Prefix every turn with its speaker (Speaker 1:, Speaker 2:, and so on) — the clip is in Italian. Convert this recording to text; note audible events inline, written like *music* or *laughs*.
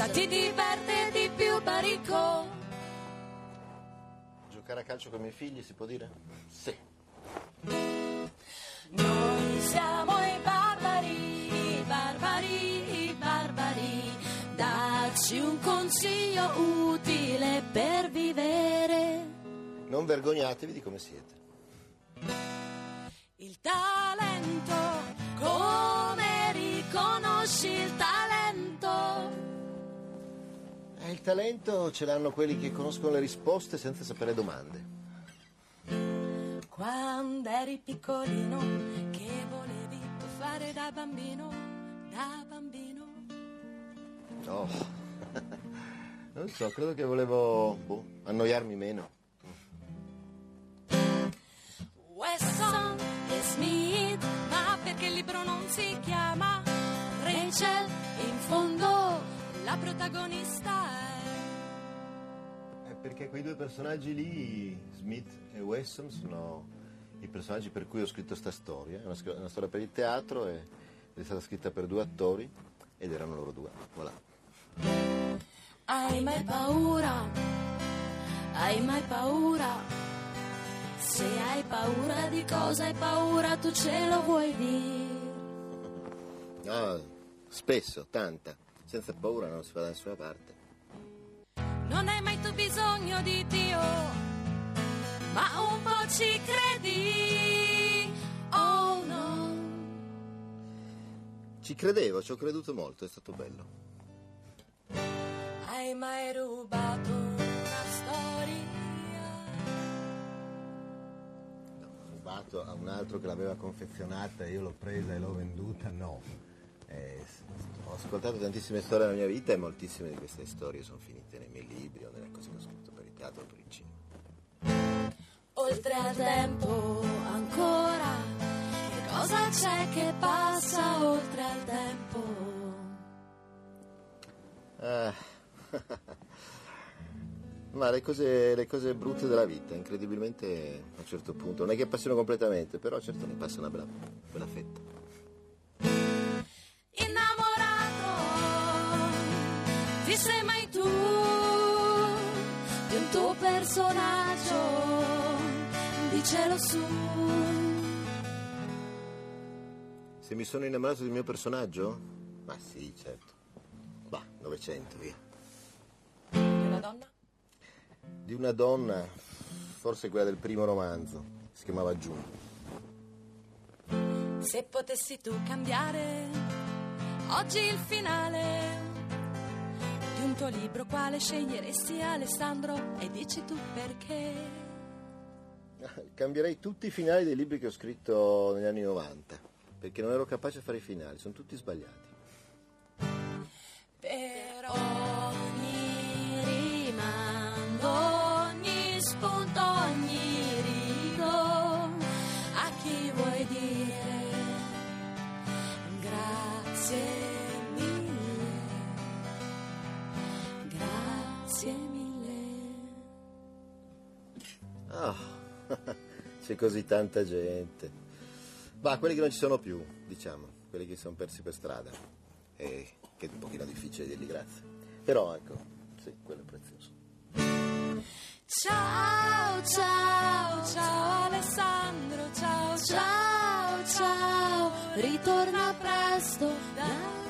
Speaker 1: Cosa ti diverte di più Barico?
Speaker 2: Giocare a calcio con i miei figli si può dire? Sì.
Speaker 1: Noi siamo i barbari, i barbari, i barbari. Dacci un consiglio utile per vivere.
Speaker 2: Non vergognatevi di come siete.
Speaker 1: Il talento, come riconosci il talento?
Speaker 2: Il talento ce l'hanno quelli che conoscono le risposte senza sapere domande.
Speaker 1: Quando eri piccolino, che volevi tu fare da bambino, da bambino?
Speaker 2: No. *laughs* non so, credo che volevo boh, annoiarmi meno.
Speaker 1: Wesson e Smith, ma perché il libro non si chiama Rachel? In fondo la protagonista
Speaker 2: perché quei due personaggi lì, Smith e Wesson, sono i personaggi per cui ho scritto sta storia. È una, una storia per il teatro e è stata scritta per due attori ed erano loro due. Voilà.
Speaker 1: Hai mai paura? Hai mai paura? Se hai paura di cosa hai paura, tu ce lo vuoi dire.
Speaker 2: No, spesso, tanta. Senza paura non si va da nessuna parte.
Speaker 1: Non hai mai tu bisogno di Dio, ma un po' ci credi. Oh no.
Speaker 2: Ci credevo, ci ho creduto molto, è stato bello.
Speaker 1: Hai mai rubato una storia?
Speaker 2: Ho rubato a un altro che l'aveva confezionata e io l'ho presa e l'ho venduta, no. Eh, ho ascoltato tantissime storie nella mia vita e moltissime di queste storie sono finite nei miei libri o nelle cose che ho scritto per il teatro o per il cinema.
Speaker 1: Oltre al tempo ancora, che cosa c'è che passa oltre al tempo?
Speaker 2: Ah. *laughs* Ma le cose, le cose brutte della vita, incredibilmente a un certo punto, non è che passino completamente, però certo ne passa una bella, bella fetta.
Speaker 1: Personaggio di cielo su?
Speaker 2: Se mi sono innamorato del mio personaggio? Ma sì, certo. Bah, 900, via.
Speaker 1: Di una donna?
Speaker 2: Di una donna, forse quella del primo romanzo, si chiamava Giulia.
Speaker 1: Se potessi tu cambiare oggi il finale un tuo libro, quale sceglieresti Alessandro? E dici tu perché?
Speaker 2: Cambierei tutti i finali dei libri che ho scritto negli anni 90, perché non ero capace a fare i finali, sono tutti sbagliati.
Speaker 1: Grazie mille.
Speaker 2: Ah, *laughs* c'è così tanta gente. Ma quelli che non ci sono più, diciamo, quelli che sono persi per strada. E che è un pochino difficile dirgli grazie. Però ecco, sì, quello è prezioso.
Speaker 1: Ciao, ciao, ciao Alessandro, ciao, ciao, ciao, ritorna presto da